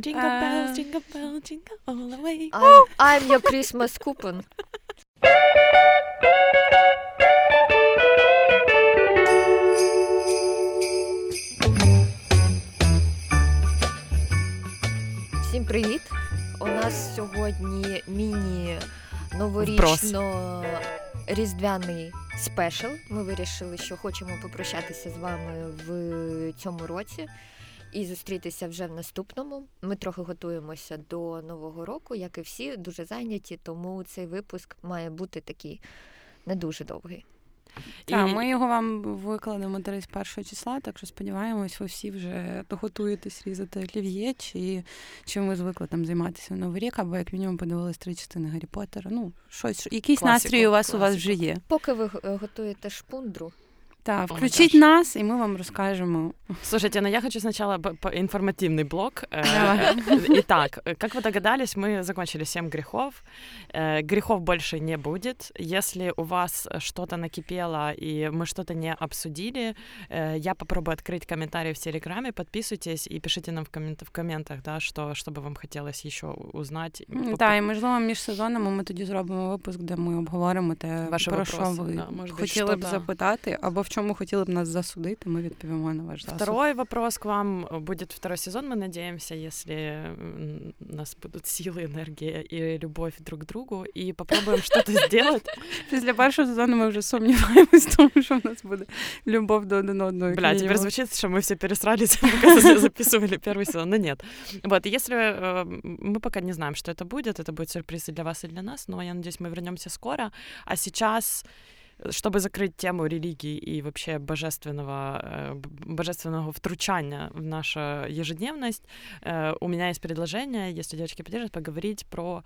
Jingle bells, jingle bells, jingle all the way. I'm, I'm your Christmas coupon. Всім привіт! У нас сьогодні міні новорічно різдвяний спешл. Ми вирішили, що хочемо попрощатися з вами в цьому році і зустрітися вже в наступному. Ми трохи готуємося до нового року, як і всі, дуже зайняті, тому цей випуск має бути такий не дуже довгий. Так, І- ми його вам викладемо 31 числа, так що сподіваємось, ви всі вже готуєтесь різати олів'є, чи чим ви звикли там займатися в Новий рік, або як мінімум подивились три частини Гаррі Поттера. Ну, щось, якийсь Класику, настрій у вас у вас вже є. Поки ви готуєте шпундру, Так, О, включіть gosh. нас, і ми вам розкажемо. Слушайте, но я хочу сначала б- по- информативный блок. Э, Давай. э, Итак, э, как вы догадались, мы закончили 7 грехов. Э, Грехов больше не будет. Если у вас что-то накипело и мы что-то не обсудили, э, я попробую открыть комментарии в Телеграме. Подписывайтесь и пишите нам в, коммент- в комментах, да, что, что бы вам хотелось еще узнать. По- Так, і можливо, між сезонами ми тоді зробимо випуск, де ми обговоримо те, Ваші про вопроси, що ви да, може бути, хотіли б що-то- запитати, або в чому хотіли б нас засудити. Ми відповімо на ваш засуд. Второй вопрос к вам. Будет второй сезон, мы надеемся, если м, у нас будут силы, энергия и любовь друг к другу, и попробуем что-то сделать. Після першого сезону ми вже сумніваємось в тому, що в нас буде любов до один одного. як Бля, теперь мінімум. звучит, что мы все пересрались, пока за- записывали первый сезон, но нет. Вот, и если э, мы пока не знаем, что это будет, это будет сюрприз и для вас, и для нас, но я надеюсь, мы вернемся скоро. А сейчас чтобы закрыть тему религии и вообще божественного, э, божественного втручания в нашу ежедневность, э, у меня есть предложение, если девочки поддержат, поговорить про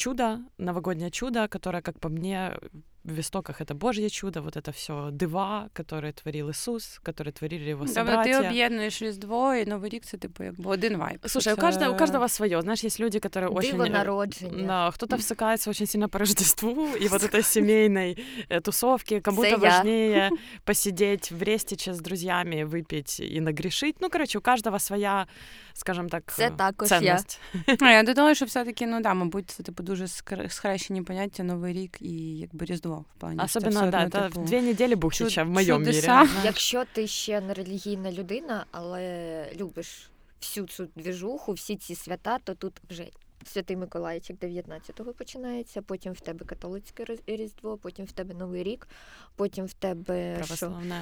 чудо, новогоднее чудо, которое, как по мне, в истоках это Божье чудо, вот это все дыва, которые творил Иисус, которые творили его Тобто ти собратья. об'єднуєш Різдво і Новий рік це типу якби один вайб. Слушай, у Це- каждого, у каждого свое. Знаешь, есть люди, которые очень... диво э, народження. Да, кто-то всыкается очень сильно по Рождеству, и вот этой семейной э, тусовки кому-то Це я. важнее посидеть в Рестиче с друзьями, выпить и нагрешить. Ну, короче, у каждого своя, скажем так, Це э, також я. ценность. А, я додала, що все-таки, ну да, мабуть, це типу дуже схрещені поняття Новий рік і якби Різдво в плані. що все да, типу, в две недели бухтича чуд- в моем мире. чудеса. да. Якщо ти ще не релігійна людина, але любиш всю цю двіжуху, всі ці свята, то тут вже Святий Миколайчик 19-го починається, потім в тебе католицьке Різдво, потім в тебе Новий рік, потім в тебе що? Православное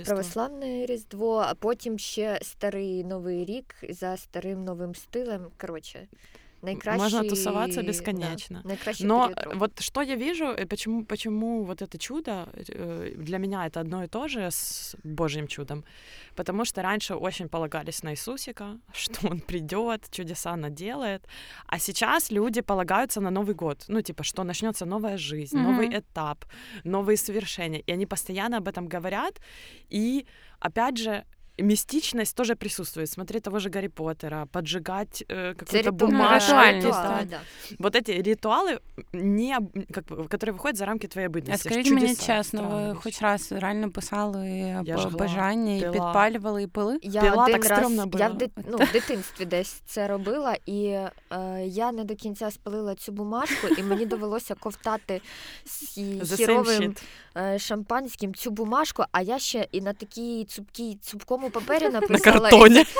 Е, православне Різдво, а потім ще старий Новий рік за старим новим стилем. Коротше, найкращий... Можно тусоваться да, бесконечно. найкращий Но період року. вот что я вижу, э, почему, почему вот это чудо э, для меня это одно и то же с Божьим чудом, потому что раньше очень полагались на Иисусика, что Он придет, чудеса наделает, а сейчас люди полагаются на Новый год, ну типа, что начнется новая жизнь, Мгм. новый этап, новые совершения, и они постоянно об этом говорят, и опять же мистичность тоже присутствует. Смотри того же Гарри Поттера, поджигать э, Це какую-то ритуал, бумажку. ритуальність, ритуал, так. да. Вот эти ритуалы, не, об- как, бы, которые выходят за рамки твоей бытности. А скажіть мені Чудеса, чесно, ви странные хоч вещи. раз реально писали Я б- жгла, бажання і пила. підпалювали і пили? Я Пила один так раз стрьомно я було. в, дит... ну, в дитинстві десь це робила, і е, я не до кінця спалила цю бумажку, і мені довелося ковтати з The same хіровим shit. е, шампанським цю бумажку, а я ще і на такій цупкій цупкому папері На написала. картоне.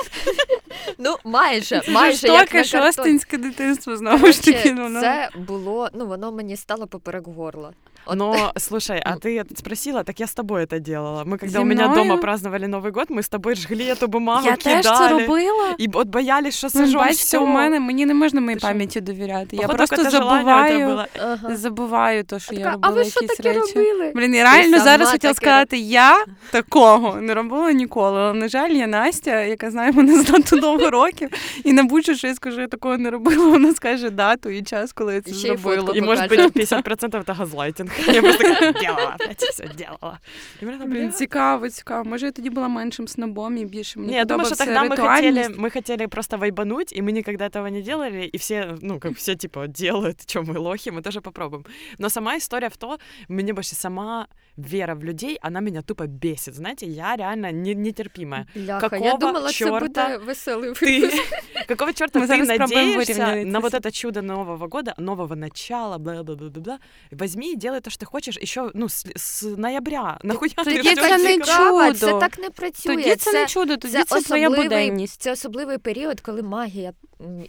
Ну, майже, Це майже як на шостинське дитинство знову ж таки. Це було, ну воно мені стало поперек горла. От- Но, слушай, а ты это спросила, так я с тобой это делала. Мы когда Зі у меня мною? дома праздновали Новый год, мы с тобой жгли эту бумагу, Я теж це кидали. робила. И вот боялись, что Ну, сожжем бачите, всё. у мене мені не можна моїй Ти що? пам'яті довіряти. Я Походу, просто это желание у тебя забуваю, было. Ага. забуваю то, що А я така, робила а ви що якісь таке речі. робили? Блін, я реально сама зараз хотіла таке сказати, я такого не робила ніколи. Але, на жаль, я Настя, яка знає мене занадто довго років, і не будь що я скажу, я такого не робила. Вона скаже дату і час, коли я це І ще й зробила. фотку И может покажет. быть 50% это газлайтинг. ранка. Я просто делала, опять все делала. Блін, цікаво, цікаво. Може, я тоді була меншим снобом і більше мені Не, я думаю, что тогда мы хотели, мы хотели просто вайбануть, и мы никогда этого не делали, и все, ну, как все, типа, делают, что мы лохи, мы тоже попробуем. Но сама история в то, мне больше сама вера в людей, она меня тупо бесит. Знаете, я реально не, нетерпимая. Бляха, Какого я думала, черта це буде веселий ты, Какого черта ты надеешься на вот это чудо Нового года, нового начала, бла-бла-бла-бла. Возьми и делай то, ти хочеш, і що ну, з, з ноября. Нахуя тоді ти це не чудо. Це так не працює. Тоді це, це не чудо, тоді це, це своя буденність. Це особливий період, коли магія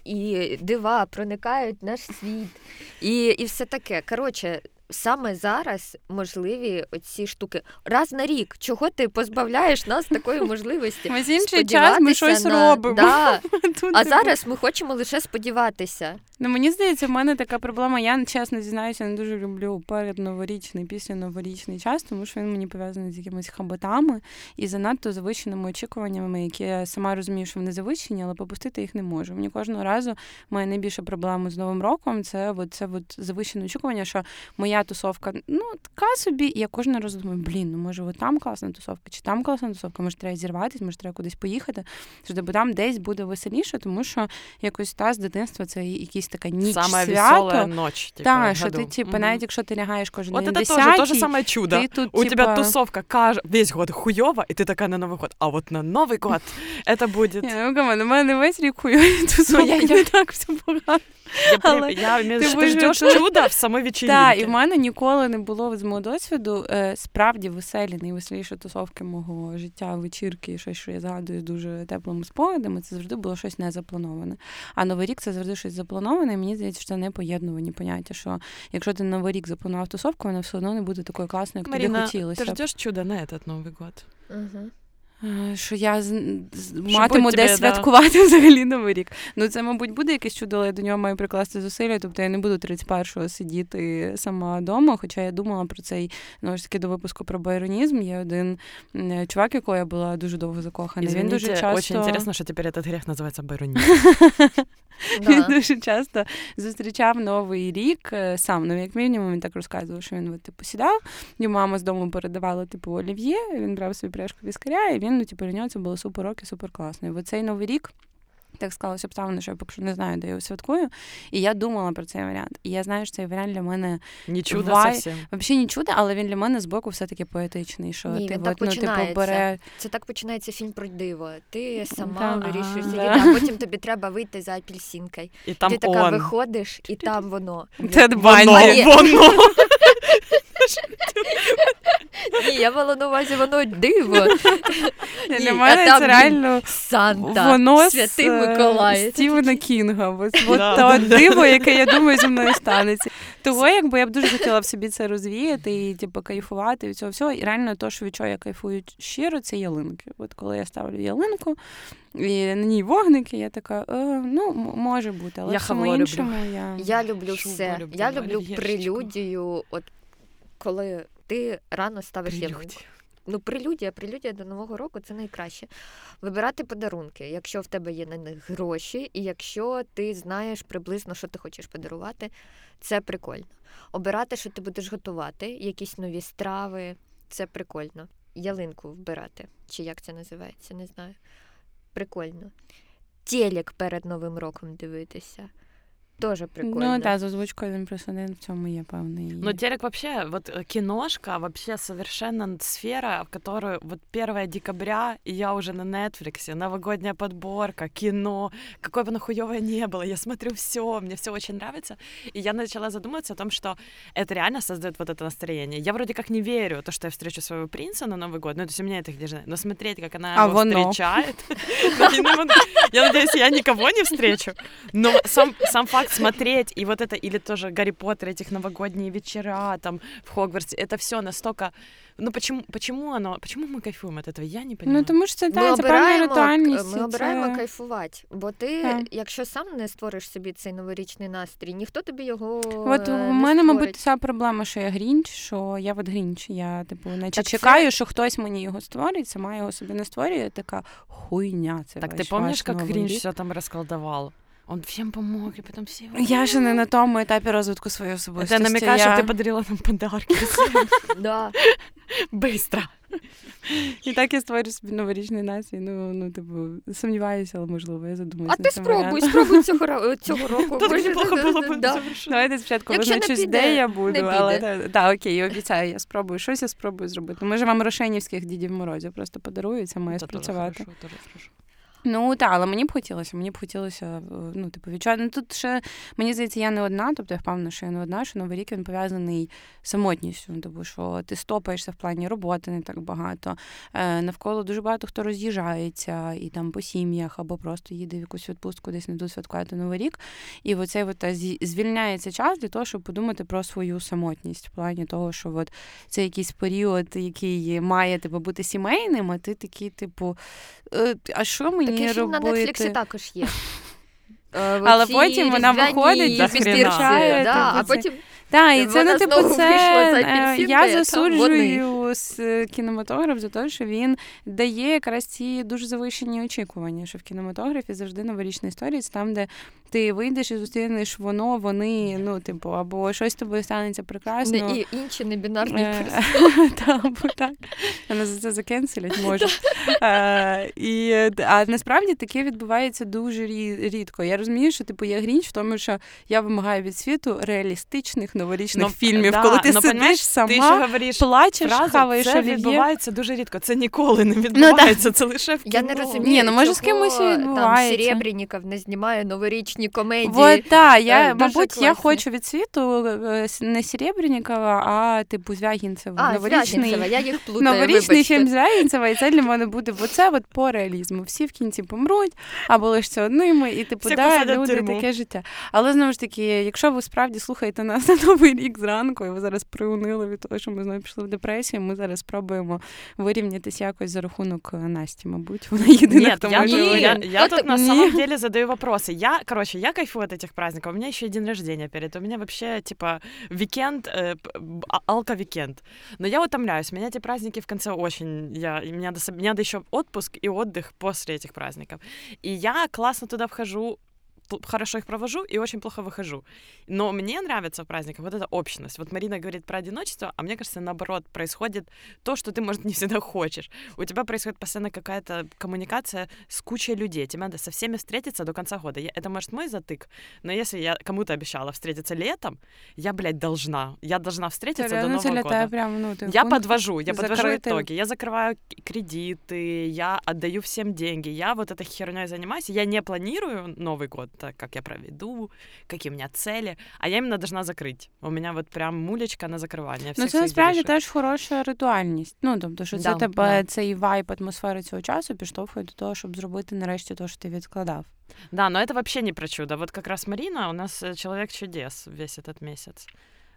і дива проникають в наш світ. І, і все таке. Коротше, саме зараз можливі оці штуки. Раз на рік, чого ти позбавляєш нас такої можливості? Весь інший час ми щось на... робимо. Да. А зараз ми хочемо лише сподіватися. Ну мені здається, в мене така проблема. Я чесно зізнаюся, не дуже люблю передноворічний, після новорічний час, тому що він мені пов'язаний з якимись хаботами і занадто завищеними очікуваннями, які я сама розумію, що вони завищені, але попустити їх не можу. Мені кожного разу має найбільша проблема з новим роком. Це от, це от завищене очікування, що моя тусовка ну така собі, і я кожного разу думаю, блін, ну може, от там класна тусовка, чи там класна тусовка, може треба зірватися, може треба кудись поїхати, бо там десь буде веселіше, тому що якось та з дитинства це якісь така ніч Самая свято. веселая ночь. Типа, Так, що ти, типу, угу. навіть якщо ти лягаєш кожен вот день это 10 тоже, то же самое чудо. Ты тут, У типа... тебя тусовка каж... весь год хуёво, и ты такая на Новый год. А вот на Новый год это будет... Ну, камон, у мене весь рік хуйові тусовки, не так все погано. Я, Але я ти, ти ждеш чуда в самій вечірці. Так, і в мене ніколи не було з мого досвіду е, справді веселі, найвеселіші тусовки мого життя, вечірки, щось, що я згадую з дуже теплими спогадами. Це завжди було щось незаплановане. А Новий рік це завжди щось заплановане. і Мені здається, що це не поєднувані поняття. Що якщо ти Новий рік запланував тусовку, вона все одно не буде такою класною, як Маріна, тобі хотілося. Ты ждёшь чуда на этот Новый год? Угу. Що я матиму десь святкувати да. взагалі новий рік. Ну це, мабуть, буде якесь чудо, але я до нього маю прикласти зусилля. Тобто я не буду 31-го сидіти сама вдома. Хоча я думала про цей ну ж таки до випуску про байронізм. Є один чувак, якого я була дуже довго закохана. Извините, він дуже часто... Очень интересно, що тепер этот грех називається байронізм. Він дуже часто зустрічав новий рік сам. Ну, як мінімум, він так розказував, що він типу сідав, йому мама з дому передавала типу олів'є, він брав собі пляшку віскаря, і він ну, типу, для нього це було супер рок і супер класно. І оцей новий рік. Так склалося обставини, що я поки що не знаю, де я його святкую. І я думала про цей варіант. І я знаю, що цей варіант для мене не чудо вай... зовсім. Взагалі не чудо, але він для мене з боку все-таки поетичний. Що Ні, ти він так от, ну, типу, бере... Це так починається фільм про диво. Ти сама да, вирішуєш сидіти, а потім тобі треба вийти за апельсинкою. І там ти така он. виходиш, і там воно. Це воно, воно. Ні, я мала на увазі воно диво. Для мене це реально Санта, воно Святий Миколай. Стівена Кінга. От диво, яке, я думаю, зі мною станеться. Того, якби я б дуже хотіла в собі це розвіяти і типу, кайфувати від цього всього. І реально то, що від чого я кайфую щиро, це ялинки. От коли я ставлю ялинку, і на ній вогники, я така, е, ну, може бути, але я всьому іншому я... Я люблю все. Я люблю прелюдію, от коли ти рано ставиш ялинку. Ну, прелюдія, прелюдія до Нового року це найкраще. Вибирати подарунки, якщо в тебе є на них гроші, і якщо ти знаєш приблизно, що ти хочеш подарувати, це прикольно. Обирати, що ти будеш готувати, якісь нові страви, це прикольно. Ялинку вбирати, чи як це називається, не знаю. Прикольно. Телек перед Новим роком дивитися. Тоже прикольно. Ну да, з озвучкою один плюс один в цьому є певний. Ну, телек вообще, вот киношка, вообще совершенно сфера, в которую вот 1 декабря, и я уже на Netflix, новогодняя подборка, кино, какое бы оно хуёвое не было, я смотрю все, мне все очень нравится, и я начала задумываться о том, что это реально создает вот это настроение. Я вроде как не верю, то, что я встречу своего принца на Новый год, ну, то есть у меня это где но смотреть, как она а его встречает, я надеюсь, я никого не встречу, но сам факт смотреть, и вот это, или тоже Гарри Поттер, этих новогодние вечера там в Хогвартсе, это все настолько Ну почему почему оно, почему ми кайфуємо від цього? Я не понимаю. Ну тому що це та, це певна ритуальність. Ми обираємо це... кайфувати. Бо ти, так. якщо сам не створиш собі цей новорічний настрій, ніхто тобі його. От у мене, мабуть, ця проблема, що я грінч, що я от грінч. Я типу, наче так чекаю, це... що хтось мені його створить, сама його собі не створює. Така хуйня. Це так ти пам'ятаєш, як грінч все там розколдував? Он всем помог, и потом все... Я же не на тому етапі розвитку своєї особистості. Ти намікаєш, я... що ти подарила нам подарки. Да. Быстро. І так я створю собі новорічний настрій. Ну, ну, типу, сумніваюся, але можливо, я задумаюся. А ти спробуй, спробуй цього, цього року. Неплохо було б завершити. Давайте спочатку визначусь, де я буду, але так, да, окей, обіцяю, я спробую. Щось я спробую зробити. Може, вам рошенівських дідів морозів просто подарую, це має спрацювати. Ну так, але мені б хотілося, мені б хотілося, е, ну, типу, відчувати. Ну, тут ще, мені здається, я не одна, тобто я впевнена, що я не одна, що Новий рік він пов'язаний самотністю. Ну, Тобто, що ти стопаєшся в плані роботи не так багато. Е, навколо дуже багато хто роз'їжджається і там по сім'ях, або просто їде в якусь відпустку, десь не тут святкувати Новий рік. І оцей от, е, звільняється час для того, щоб подумати про свою самотність, в плані того, що от, це якийсь період, який має типу, бути сімейним, а ти такий, типу, а що мені Такий фільм на? Нетфліксі також є. Е, Але потім вона виходить, да, а потім Так, і це ну, типу, це е, я засуджую кінематограф за те, що він дає якраз ці дуже завищені очікування, що в кінематографі завжди новорічна історія це там, де ти вийдеш і зустрінеш воно, вони, ну, типу, або щось з тобою станеться прекрасно. і інші небінарні Е, персони. Так. Мене за це закенселять може. Е, А насправді таке відбувається дуже рідко. Я розумію, що типу я грінч в тому, що я вимагаю від світу реалістичних новорічних Ну, фільмів, да, коли ти ну, сидиш сама, Ти ще говориш плачеш, фразу, хаваєш це олів'є. відбувається дуже рідко. Це ніколи не відбувається, це лише в Я не розумію, Ні, ну, може, з кимось і там відбувається. Серебряніков не знімає новорічні комедії. Вот, да, я, Е, дуже мабуть, я хочу від світу е, не Серебрянікова, а типу Звягінцева. А, Новорічний, Звягінцева, я їх плутаю, Новорічний вибачте. фільм Звягінцева, і це для мене буде оце от по реалізму. Всі в кінці помруть, або лише одними, і типу, Всіх да, люди тюрму. таке життя. Але знову ж таки, якщо ви справді слухаєте нас на новий рік зранку, і ви зараз приунили від того, що ми знову пішли в депресію, ми зараз спробуємо вирівнятися якось за рахунок е, Насті, мабуть. Вона єдина, Нет, хто я, може. тут- Ні. я, вирівняти. я Вот тут на не. самом деле задаю вопросы. Я, короче, я кайфую от этих праздников. У меня еще и день рождения перед. У меня вообще, типа, викенд, э, п- б- а- алко-викенд. Но я утомляюсь. Меня эти праздники в конце очень... Я, и мне, надо, соб- мне надо еще отпуск и отдых после этих праздников. И я классно туда вхожу, пл- хорошо их провожу и очень плохо выхожу. Но мне нравится в праздниках вот эта общность. Вот Марина говорит про одиночество, а мне кажется, наоборот, происходит то, что ты, может, не всегда хочешь. У тебя происходит постоянно какая-то коммуникация с кучей людей. Тебе надо со всеми встретиться до конца года. Я- это, может, мой затык, но если я кому-то обещала встретиться летом, я, блядь, должна. Я должна встретиться до реально Нового це года. прямо, ну, Я подвожу, я подвожу итоги. Я закрываю кредиты, я отдаю всем деньги. Я вот этой херней занимаюсь. Я не планирую Новый год, так как я проведу, какие у меня цели, а я именно должна закрыть. У меня вот прям мулечка на закривання. Ну, всіх це своїх насправді ділішок. теж хороша ритуальність. Ну, тобто, що це Да, тебе да. цей вайб атмосфери цього часу підштовхує до того, щоб зробити нарешті те, що ти відкладав. Да, но это вообще не про чудо. Вот как раз Марина у нас э, человек чудес весь этот месяц.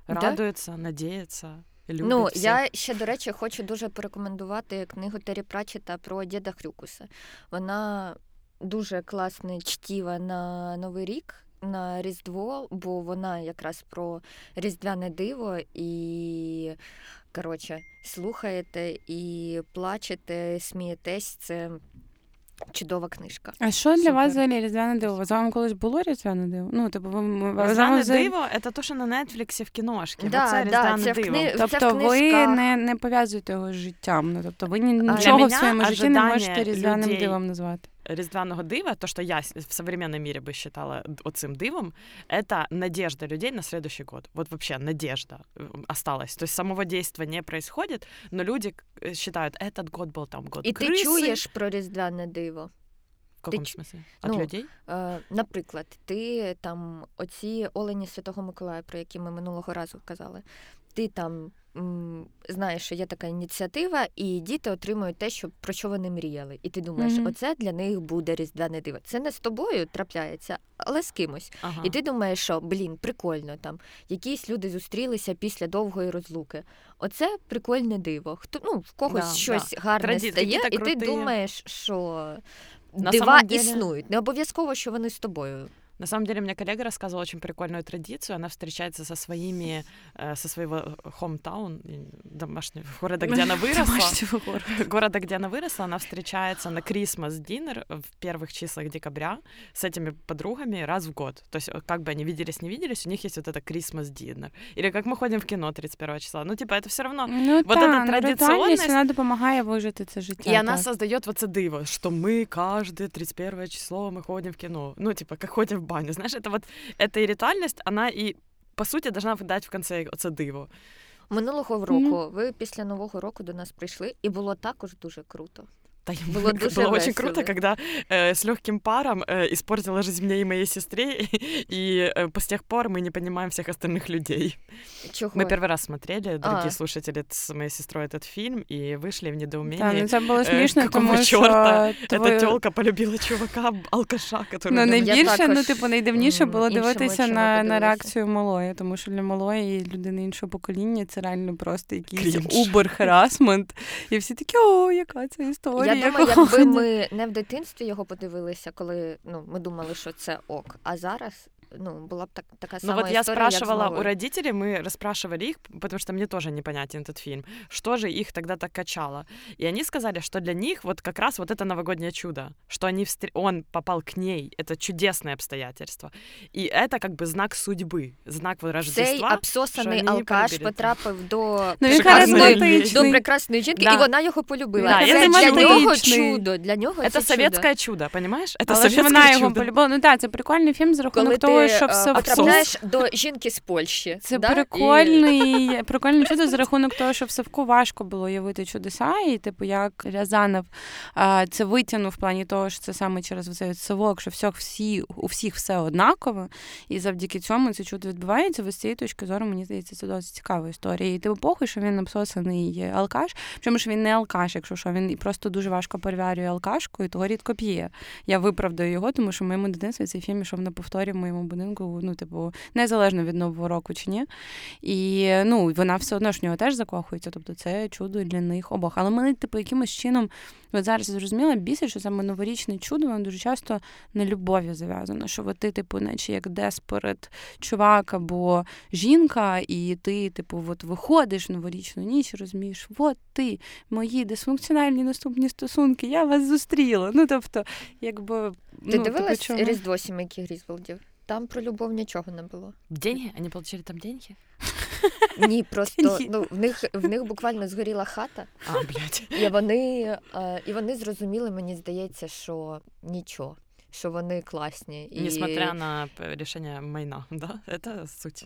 Да? Радуется, надеется, любит Ну, всех. я ще, до речі, хочу дуже порекомендувати книгу Террі Пратчета про діда Хрюкуса. Вона дуже класна чтіва на Новий рік, на Різдво, бо вона якраз про різдвяне диво і. Коротше, слухаєте і плачете, смієтесь. Це чудова книжка. А що для Супер. вас взагалі різдвяне диво? З вами колись було різдвяне диво? Ну, типу, ви ви- з вами Різдвяне взагалі- диво — это то, що на Нетфліксі в кіношці. Да, да, різдвяне це в диво. кни- Це Тобто ви не, не пов'язуєте його з життям. Ну, тобто ви нічого в своєму житті не можете різдвяним людей- дивом назвати Різдвяного дива, то, что я с- в современном мире бы считала д- оцим дивом, это надежда людей на следующий год. Вот вообще надежда э, осталась. То есть самого действия не происходит, но люди к- э, считают, этот год был там год І ти крысы. чуєш про різдвяне диво. В каком ч- смысле? От ну, людей? Е, наприклад, ти там оці Олені Святого Миколая, про які ми минулого разу казали, ти там знаєш, що є така ініціатива, і діти отримують те, що про що вони мріяли. І ти думаєш, Мгм. оце для них буде різдвяне диво. Це не з тобою трапляється, але з кимось. Ага. І ти думаєш, що блін, прикольно там. Якісь люди зустрілися після довгої розлуки. Оце прикольне диво. Хто ну в когось Да, щось гарне Траді- стає, і ти думаєш, що На дива існують. Не обов'язково, що вони з тобою. На самом деле, мне коллега рассказывала очень прикольную традицию. Она встречается со своими, э, со своего hometown, домашнего города, где она выросла. города, где она выросла, она встречается на Christmas dinner в первых числах декабря с этими подругами раз в год. То есть, как бы они виделись, не виделись, у них есть вот это Christmas dinner. Или как мы ходим в кино 31 числа. Ну, типа, это все равно ну, вот та, эта традиционность. Вона допомагає вижити це життя. И она создает вот это диво, что мы каждое 31 число мы ходим в кино. Ну, типа, как ходим в баню. Знаешь, это вот, эта и ритуальность, она і, по суті, должна видати в кінці оце диво. Минулого року mm-hmm. ви після нового року до нас прийшли, і було також дуже круто. Да, было, дуже было очень круто, когда э, с легким паром э, испортила жизнь мне и моей сестре, и э, с тех пор мы не понимаем всех остальных людей. Чего? Мы первый раз смотрели, дорогие а. слушатели, с моей сестрой этот фильм, и вышли в недоумении. Да, ну це було смішно, э, тому що чорта твою... эта тёлка полюбила чувака, алкаша, который... Ну, найбільше, ну, типу, найдивніше було дивитися на, на реакцію малої, тому що для малої людини іншого покоління це реально просто якийсь убер-харасмент, і всі такі, о, яка це історія. Я думаю, якби ми не в дитинстві його подивилися, коли ну ми думали, що це ок. А зараз ну, была бы так, такая ну, вот я спрашивала у родителей, мы расспрашивали их, потому что мне тоже непонятен этот фильм, что же их тогда так качало. И они сказали, что для них вот как раз вот это новогоднее чудо, что они встр... он попал к ней, это чудесное обстоятельство. И это как бы знак судьбы, знак вот Рождества. Цей обсосаний алкаш потрапив до, ну, прекрасної, до прекрасної жінки, да. і вона його полюбила. Да, це для нього чудо, для нього це советское чудо, понимаешь? Это Але советское вона чудо. його полюбила. Ну так, це прикольний фільм за рахунок того, що все потрапляєш до жінки з Польщі. Це да? прикольний, і... прикольне чудо за рахунок того, що в Савку важко було уявити чудеса, і типу як Рязанов а, це витягнув в плані того, що це саме через цей совок, що всіх, всі, у всіх все однаково, і завдяки цьому це чудо відбувається. З цієї точки зору, мені здається, це досить цікава історія. І типу похуй, що він обсосаний алкаш, чому ж він не алкаш, якщо що він просто дуже важко переварює алкашку, і того рідко п'є. Я виправдаю його, тому що в моєму дитинстві цей фільм йшов на повторі в моєму будинку ну, типу, незалежно від нового року чи ні. І ну, вона все одно ж в нього теж закохується. Тобто це чудо для них обох. Але мене, типу, якимось чином, от зараз зрозуміла більше, що саме новорічне чудо, воно дуже часто на любові зав'язано. Що от ти, типу, наче як деспорит чувак або жінка, і ти, типу, от виходиш в новорічну ніч, розумієш, от ти, мої дисфункціональні наступні стосунки, я вас зустріла. Ну, тобто, якби. Ти ну, дивилась типу, Різдво сімейки Грізволдів? Там про любов нічого не було. Деньги? Вони отримали там деньги? Ні, просто ну, в них в них буквально згоріла хата, а, блядь. і вони і вони зрозуміли, мені здається, що нічого, що вони класні. І... Несмотря на рішення майна, да? Це суть.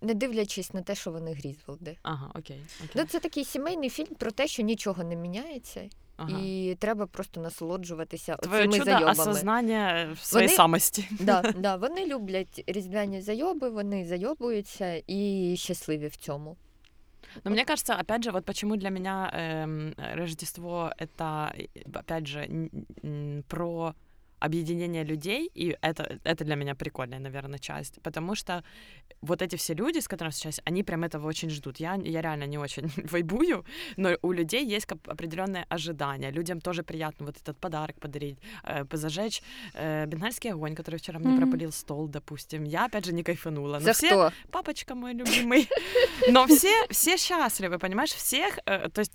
Не дивлячись на те, що вони Грізволди. Ага, окей. окей. Ну, Це такий сімейний фільм про те, що нічого не міняється. Ага. І треба просто насолоджуватися Твоє цими чудо зайобами. осознання своєї вони, самості. Да, да, Вони люблять різдвяні зайоби, вони зайобуються і щасливі в цьому. Но мне кажется, опять же, вот почему для меня э, Рождество это, опять же, про объединение людей, и это, это для меня прикольная, наверное, часть, потому что вот эти все люди, с которыми сейчас, они прям этого очень ждут. Я, я реально не очень вайбую, но у людей есть определенные ожидания. Людям тоже приятно вот этот подарок подарить, э, позажечь э, бенгальский огонь, который вчера мне пропалил стол, допустим. Я, опять же, не кайфанула. Но За все, кто? Папочка мой любимый. Но все, все счастливы, понимаешь? Всех, э, то есть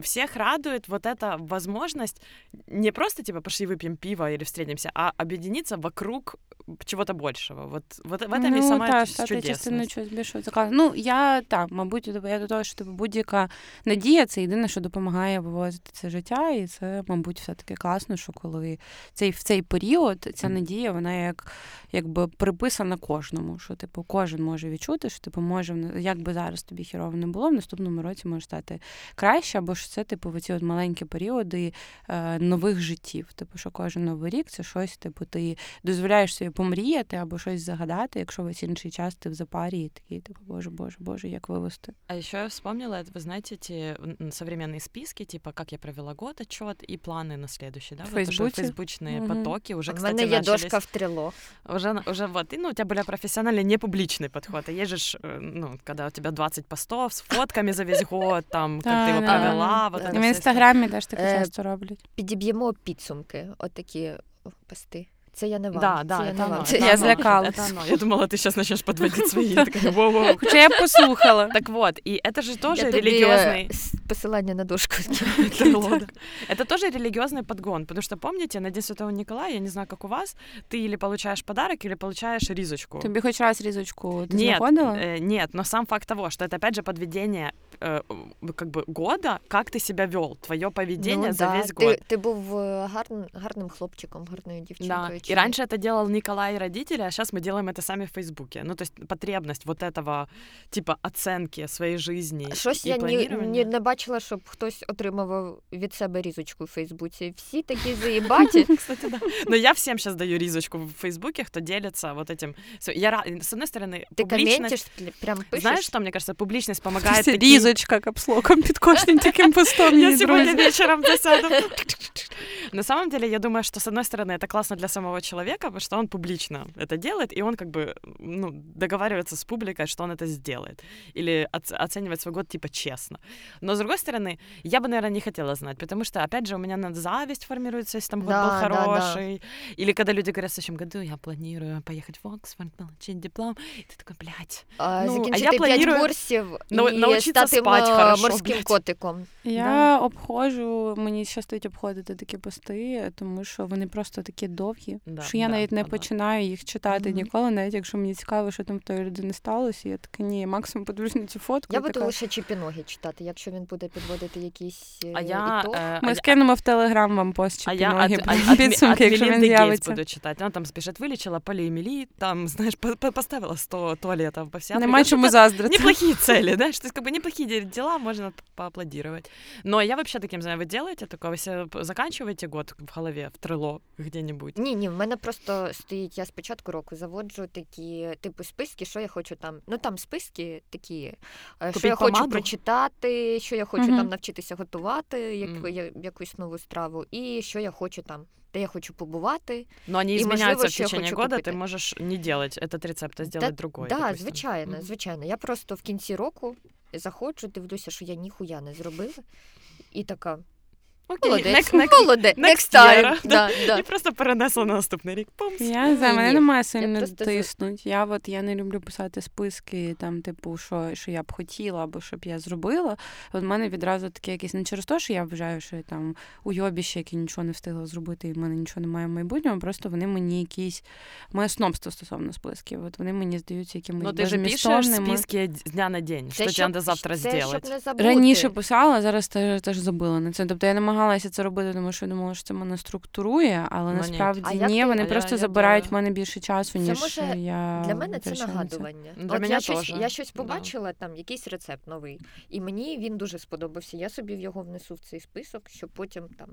всех радует вот эта возможность не просто типа пошли выпьем пиво или встретимся, а объединиться вокруг чого-то большого. Вот, вот в этом ну, і сама та, стати частиною чогось більшого. Ну, я так, мабуть, я до того, що типу, будь-яка надія це єдине, що допомагає вивозити це життя, і це, мабуть, все-таки класно, що коли цей в цей період ця надія, вона як якби приписана кожному. Що типу кожен може відчути, що типу може як би зараз тобі хірово не було, в наступному році може стати краще, або ж це, типу, оці от маленькі періоди е, нових життів. Типу, що кожен новий рік це щось, типу, ти дозволяєш собі помріяти або щось загадати, якщо весь інший час ти в запарі і такий, типу, боже, боже, боже, як вивести. А еще я вспомнила, вы знаете, эти современные списки, типа, как я провела год, отчет и планы на следующий, да? В Фейсбуке? Вот фейсбучные угу. потоки уже, кстати, У мене є дошка в трило. Уже, уже вот, и, ну, у тебя были профессиональный, не публичный подход. А есть же, э, ну, когда у тебя 20 постов с фотками за весь год, там, как ты его провела. Вот в інстаграмі теж таке часто роблять. Підіб'ємо підсумки, отакі пости. це я не вам. Да, да, це я это не вам. оно, Це это Я оно, злякалась. это оно. Я думала, ты сейчас начнешь подводить свои. Я такая, «Воу-воу». Хоча я б послухала. Так вот, и это же тоже я тобі религиозный... с- посилання на дошку. Это да. Это тоже религиозный подгон, потому что помните, на День Святого Николая, я не знаю, как у вас, ты или получаешь подарок, или получаешь ризочку. Тобі хоч раз різочку ти Нет, знаходила? э, нет, но сам факт того, что это опять же подведение э, как бы года, как ты себя вел, твое поведение Ну, за да. весь год. Ти, ти був е, гарн, гарним хлопчиком, гарною Да. дівчинкою. чи И ні? раньше это делал Николай и родители, а сейчас мы делаем это сами в Фейсбуке. Ну, то есть потребность вот этого типа оценки своей жизни. Щось и я ні, планирования. ні, не бачила, щоб хтось отримував від себе різочку в Фейсбуці. Всі такі заїбаті. Кстати, да. Но я всем сейчас даю ризочку в Фейсбуке, кто делится вот этим. Всё, Я, ра- с одной стороны, Ти публичность... коментиш, пл- прям пишеш. Знаешь, что, мне кажется, публичность помогает Це таким- різочка капслоком під кожним таким постом. Я її, сегодня друзі. вечером засяду. На самом деле, я думаю, что, с одной стороны, это классно для самого человека, потому что он публично это делает, и он как бы ну, договаривается с публикой, что он это сделает. Или оц- оценивает свой год типа честно. Но, с другой стороны, я бы, наверное, не хотела знать, потому что, опять же, у меня на зависть формируется, если там год Да, был да, да. хороший. Или когда люди говорят, в следующем году я планирую поехать в Оксфорд, получить диплом. И ты такой, блядь. А, Ну, а закінчити я п'ять планую курсів нау- і научиться стати спать м- хорошо, морським блядь. котиком. Я обходжу, мені щастить обходити такі пости, тому що вони просто такі довгі, Да, що я да, навіть не да, да. починаю їх читати Мгм. ніколи, навіть якщо мені цікаво, що там в тої людини сталося. Я така, ні, максимум подивлюсь на цю фотку. Я і буду така, лише чіпіноги читати, якщо він буде підводити якісь е, А я, ітог. э, а Ми я- скинемо в телеграм вам пост А чи я ноги от, от, от, підсумки, от якщо він Мелинды Гейтс з'явиться. буду читать. Она там спешит, вылечила полиэмилит, там, знаешь, по- по- поставила 100 туалетов по всем. Нема чому заздрити. Неплохие цели, да, что есть как бы неплохие де- дела, можно п- поаплодировать. Но я вообще таким знаю, вы делаете такое, вы себе п- заканчиваете год в голове, в трило где-нибудь? Ні, ні, в мене просто стоїть, я з початку року заводжу такі типу списки, що я хочу там. Ну там списки такі, е, що Купіть я хочу помаду? прочитати, що я хочу Мгм. там навчитися готувати, як, я- якусь нову страву, і що я хочу там, де я хочу побувати. Ну, вони зміняються в течение года, купити. ты можешь не делать этот рецепт, а сделать другой. Так, да, звичайно, звичайно. Я просто в кінці року заходжу, дивлюся, що я ніхуя не зробила. І така, Окей, молодець, next- next- молодець, next next time. year, Да, да. І просто перенесла на наступний рік. Пумс. Я не Ні, мене немає Я сильно просто тиснуть. Я от я не люблю писати списки, там, типу, що, що я б хотіла або що б я зробила. От в мене відразу таке якесь не через те, що я вважаю, що я там уйобіще, яке нічого не встигла зробити, і в мене нічого немає в майбутньому. Просто вони мені якісь моє снобство стосовно списків. От вони мені здаються якимись Ну, ты же пишешь безмістовними. списки з дня на день, Це что тебе завтра. Щоб не забути. Раніше писала, зараз теж, теж забила на це. Тобто я намагалася це робити, тому що думала, що це мене структурує, але Ну, ні. насправді А як ні, ти- вони А я- просто я забирають в делаю. мене більше часу, Це ніж може я Для мене це витрачаю на це. нагадування. Для От мене я щось, теж. я щось Да. побачила, там якийсь рецепт новий, і мені він дуже сподобався. Я собі його внесу в цей список, щоб потім там,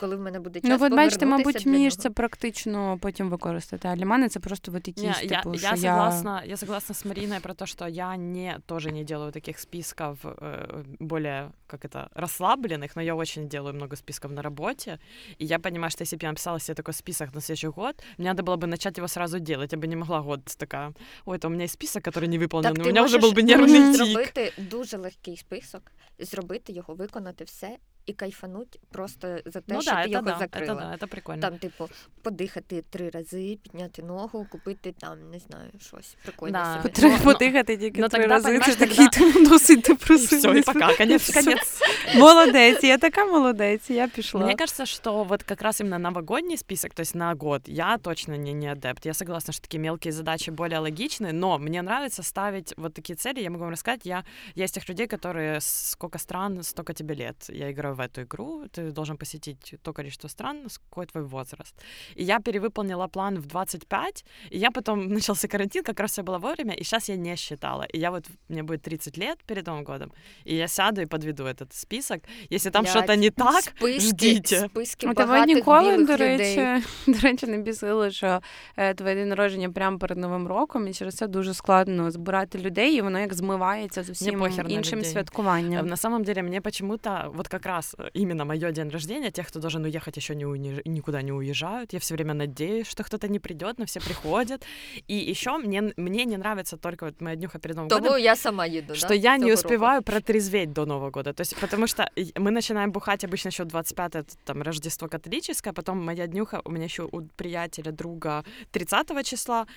коли в мене буде час, Ну, от бачите, повернутися мабуть, для вмієш нього. це практично потім використати. А для мене це просто от Не, якісь, я, типу, я що я... согласна, я согласна с Мариной про то, что я не тоже не делаю таких списков э, более как это расслабленных, но я очень делаю много списков на работе, и я понимаю, что если бы я написала себе такой список на следующий год, мне надо было бы начать его сразу делать, я бы не могла год такая, ой, это у меня есть список, который не выполнен, Так у ти меня уже можеш, был бы ти нервный можеш тик. зробити дуже легкий список, зробити його, виконати все і кайфануть просто за те, Ну що да, ти это його да, это закрила. да, это прикольно. Там, типу, подихати три рази, підняти ногу, купити там, не знаю, щось прикольне Да. собі. Треба Ну, ну, подихати тільки ну, три тогда, рази, понимаешь, це такий тогда- досить и все, депресивний. и пока, конец, Всё. конец. Молодець, я така молодець, я пішла. Мне кажется, что вот как раз именно новогодний список, то есть на год, я точно не, не адепт. Я согласна, что такие мелкие задачи более логичны, но мне нравится ставить вот такие цели. Я могу вам рассказать, я, я из тех людей, которые сколько стран, столько тебе лет. Я играю в эту игру, ты должен посетить то количество стран, какой твой возраст. И я перевыполнила план в 25, и я потом начался карантин, как раз все было вовремя, и сейчас я не считала. И я вот, мне будет 30 лет перед Новым годом, и я сяду и подведу этот список. Если там Блядь, что-то не так, списки, ждіть. списки А тебе багатих ніколи, білих до людей. речі, до речі, не бісило, що е, твоє день народження прямо перед Новим роком, і через це дуже складно збирати людей, і воно як змивається з усім похер на іншим людей. святкуванням. Э, На самом деле, мне почему-то вот как раз раз именно мое день рождения, тех, кто должен уехать, еще не уни... никуда не уезжают. Я все время надеюсь, что кто-то не придет, но все приходят. И еще мне, мне не нравится только вот моя днюха перед Новым Тому годом. я сама еду, Что да, я не цього успеваю року. протрезветь до Нового года. То есть, потому что мы начинаем бухать обычно еще 25 это там Рождество католическое, потом моя днюха у меня еще у приятеля, друга 30 числа.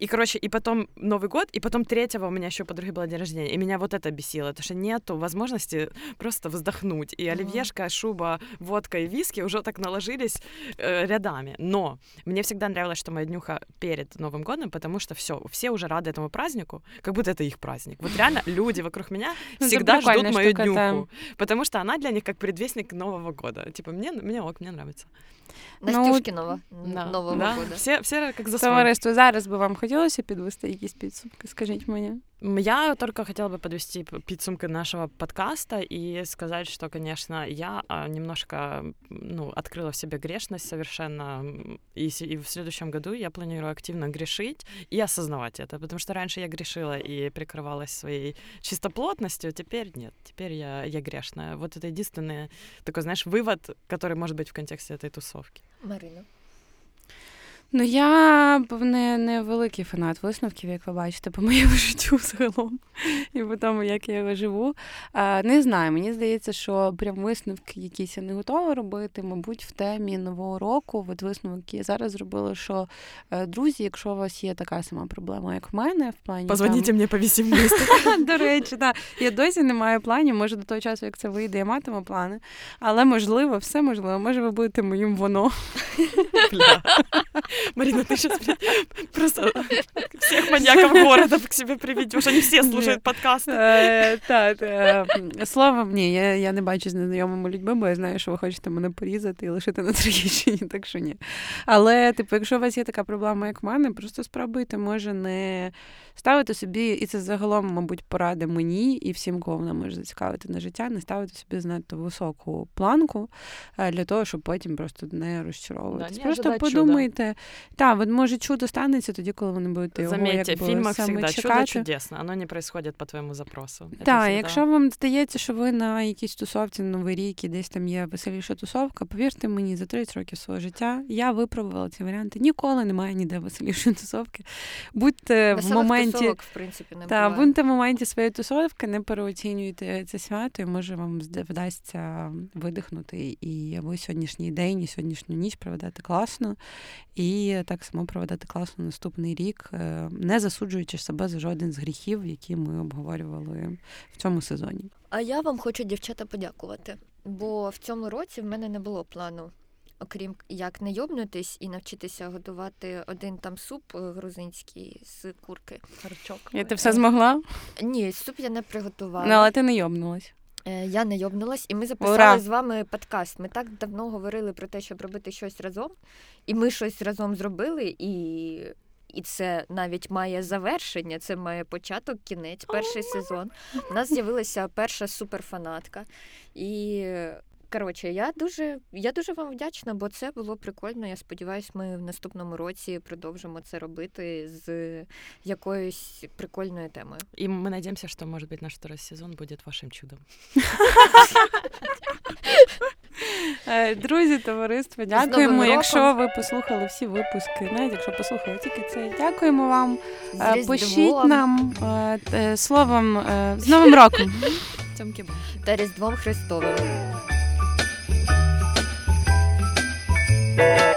И, короче, и потом Новый год, и потом третьего у меня еще у подруги было день рождения. И меня вот это бесило, потому что нету возможности просто вздохнуть. И оливьешка, шуба, водка и виски уже так наложились э, рядами. Но мне всегда нравилось, что моя днюха перед Новым годом, потому что все, все уже рады этому празднику, как будто это их праздник. Вот реально люди вокруг меня Ну, всегда ждут мою днюху, потому что она для них как предвестник Нового года. Типа мне, мне ок, мне нравится. Настюшкіного Да, Нового да. года. Все, все как за. Товариство, зараз би вам хотілося підвести якісь підсумки, скажіть мені. М, Я только хотела бы подвести п- подсумки нашего подкаста и сказать, что, конечно, я а, немножко м, ну, открыла в себе грешность совершенно, м, и, с- и в следующем году я планирую активно грешить и осознавать это, потому что раньше я грешила и прикрывалась своей чистоплотностью, теперь нет, теперь я, я грешная. Вот это единственный такой, знаешь, вывод, который может быть в контексте этой тусовки. Марина. Ну, я не, не великий фанат висновків, як ви бачите, по моєму життю загалом і по тому, як я живу. Не знаю, мені здається, що прям висновки якісь я не готова робити. Мабуть, в темі нового року, от висновок, який я зараз зробила, що е, друзі, якщо у вас є така сама проблема, як в мене, в плані Позвоните там, мне, повисим вместе. До речі, так. Я досі не маю планів. Може, до того часу, як це вийде, я матиму плани. Але можливо, все можливо. Може, ви будете моїм воно. Марина, ты сейчас просто всех маньяков города к себе приведешь. Они все слушают подкасты. Е, Так, е, словом, ні, я, не бачу з незнайомими людьми, бо я знаю, що ви хочете мене порізати і лишити на Троєщині, так що ні. Але, типу, якщо у вас є така проблема, як в мене, просто спробуйте, може, не ставити собі, і це загалом, мабуть, поради мені і всім, кого вона може зацікавити на життя, не ставити собі занадто високу планку е, для того, щоб потім просто не розчаровуватись. просто подумайте, так, от може чудо станеться тоді, коли ви не будете його Заметьте, в якби, фильмах саме всегда чекати. чудо чудесно. Оно не происходит по твоему запросу. Так, всегда- якщо вам здається, що ви на якійсь тусовці на Новий рік і десь там є веселіша тусовка, повірте мені, за 30 років свого життя я випробувала ці варіанти. Ніколи немає ніде веселішої тусовки. Будьте в моменті. тусовок, в принципі, не Та, будьте в моменті своєї тусовки, не переоцінюйте це свято, і може вам вдасться видихнути. І ви сьогоднішній день і сьогоднішню ніч проведете класно, і так само проведете класно наступний рік, е, не засуджуючи себе за жоден з гріхів, які ми обговорювали в цьому сезоні. А я вам хочу, дівчата, подякувати. Бо в цьому році в мене не було плану, окрім як не йобнутись і навчитися готувати один там суп е, грузинський з курки. Харчок. Я ти все змогла? Ні, суп я не приготувала. Ну, але ти не йобнулась. Е, Я не йобнулась, і ми записали Ура! з вами подкаст. Ми так давно говорили про те, щоб робити щось разом, і ми щось разом зробили, і, і це навіть має завершення, це має початок, кінець, перший сезон. У нас з'явилася перша суперфанатка. І коротше, я дуже, я дуже вам вдячна, бо це було прикольно. Я сподіваюся, ми в наступному році продовжимо це робити з якоюсь прикольною темою. И мы надеемся, что, может быть, наш второй сезон будет вашим чудом. Е, Друзі, товариство, Новим дякуємо. роком. Якщо ви послухали всі випуски, навіть якщо послухали тільки це, дякуємо вам. З Е, Різдвом Пишіть нам е, е, словом е, з Новим роком. Тёмки та Різдвом Христовим. Thank you.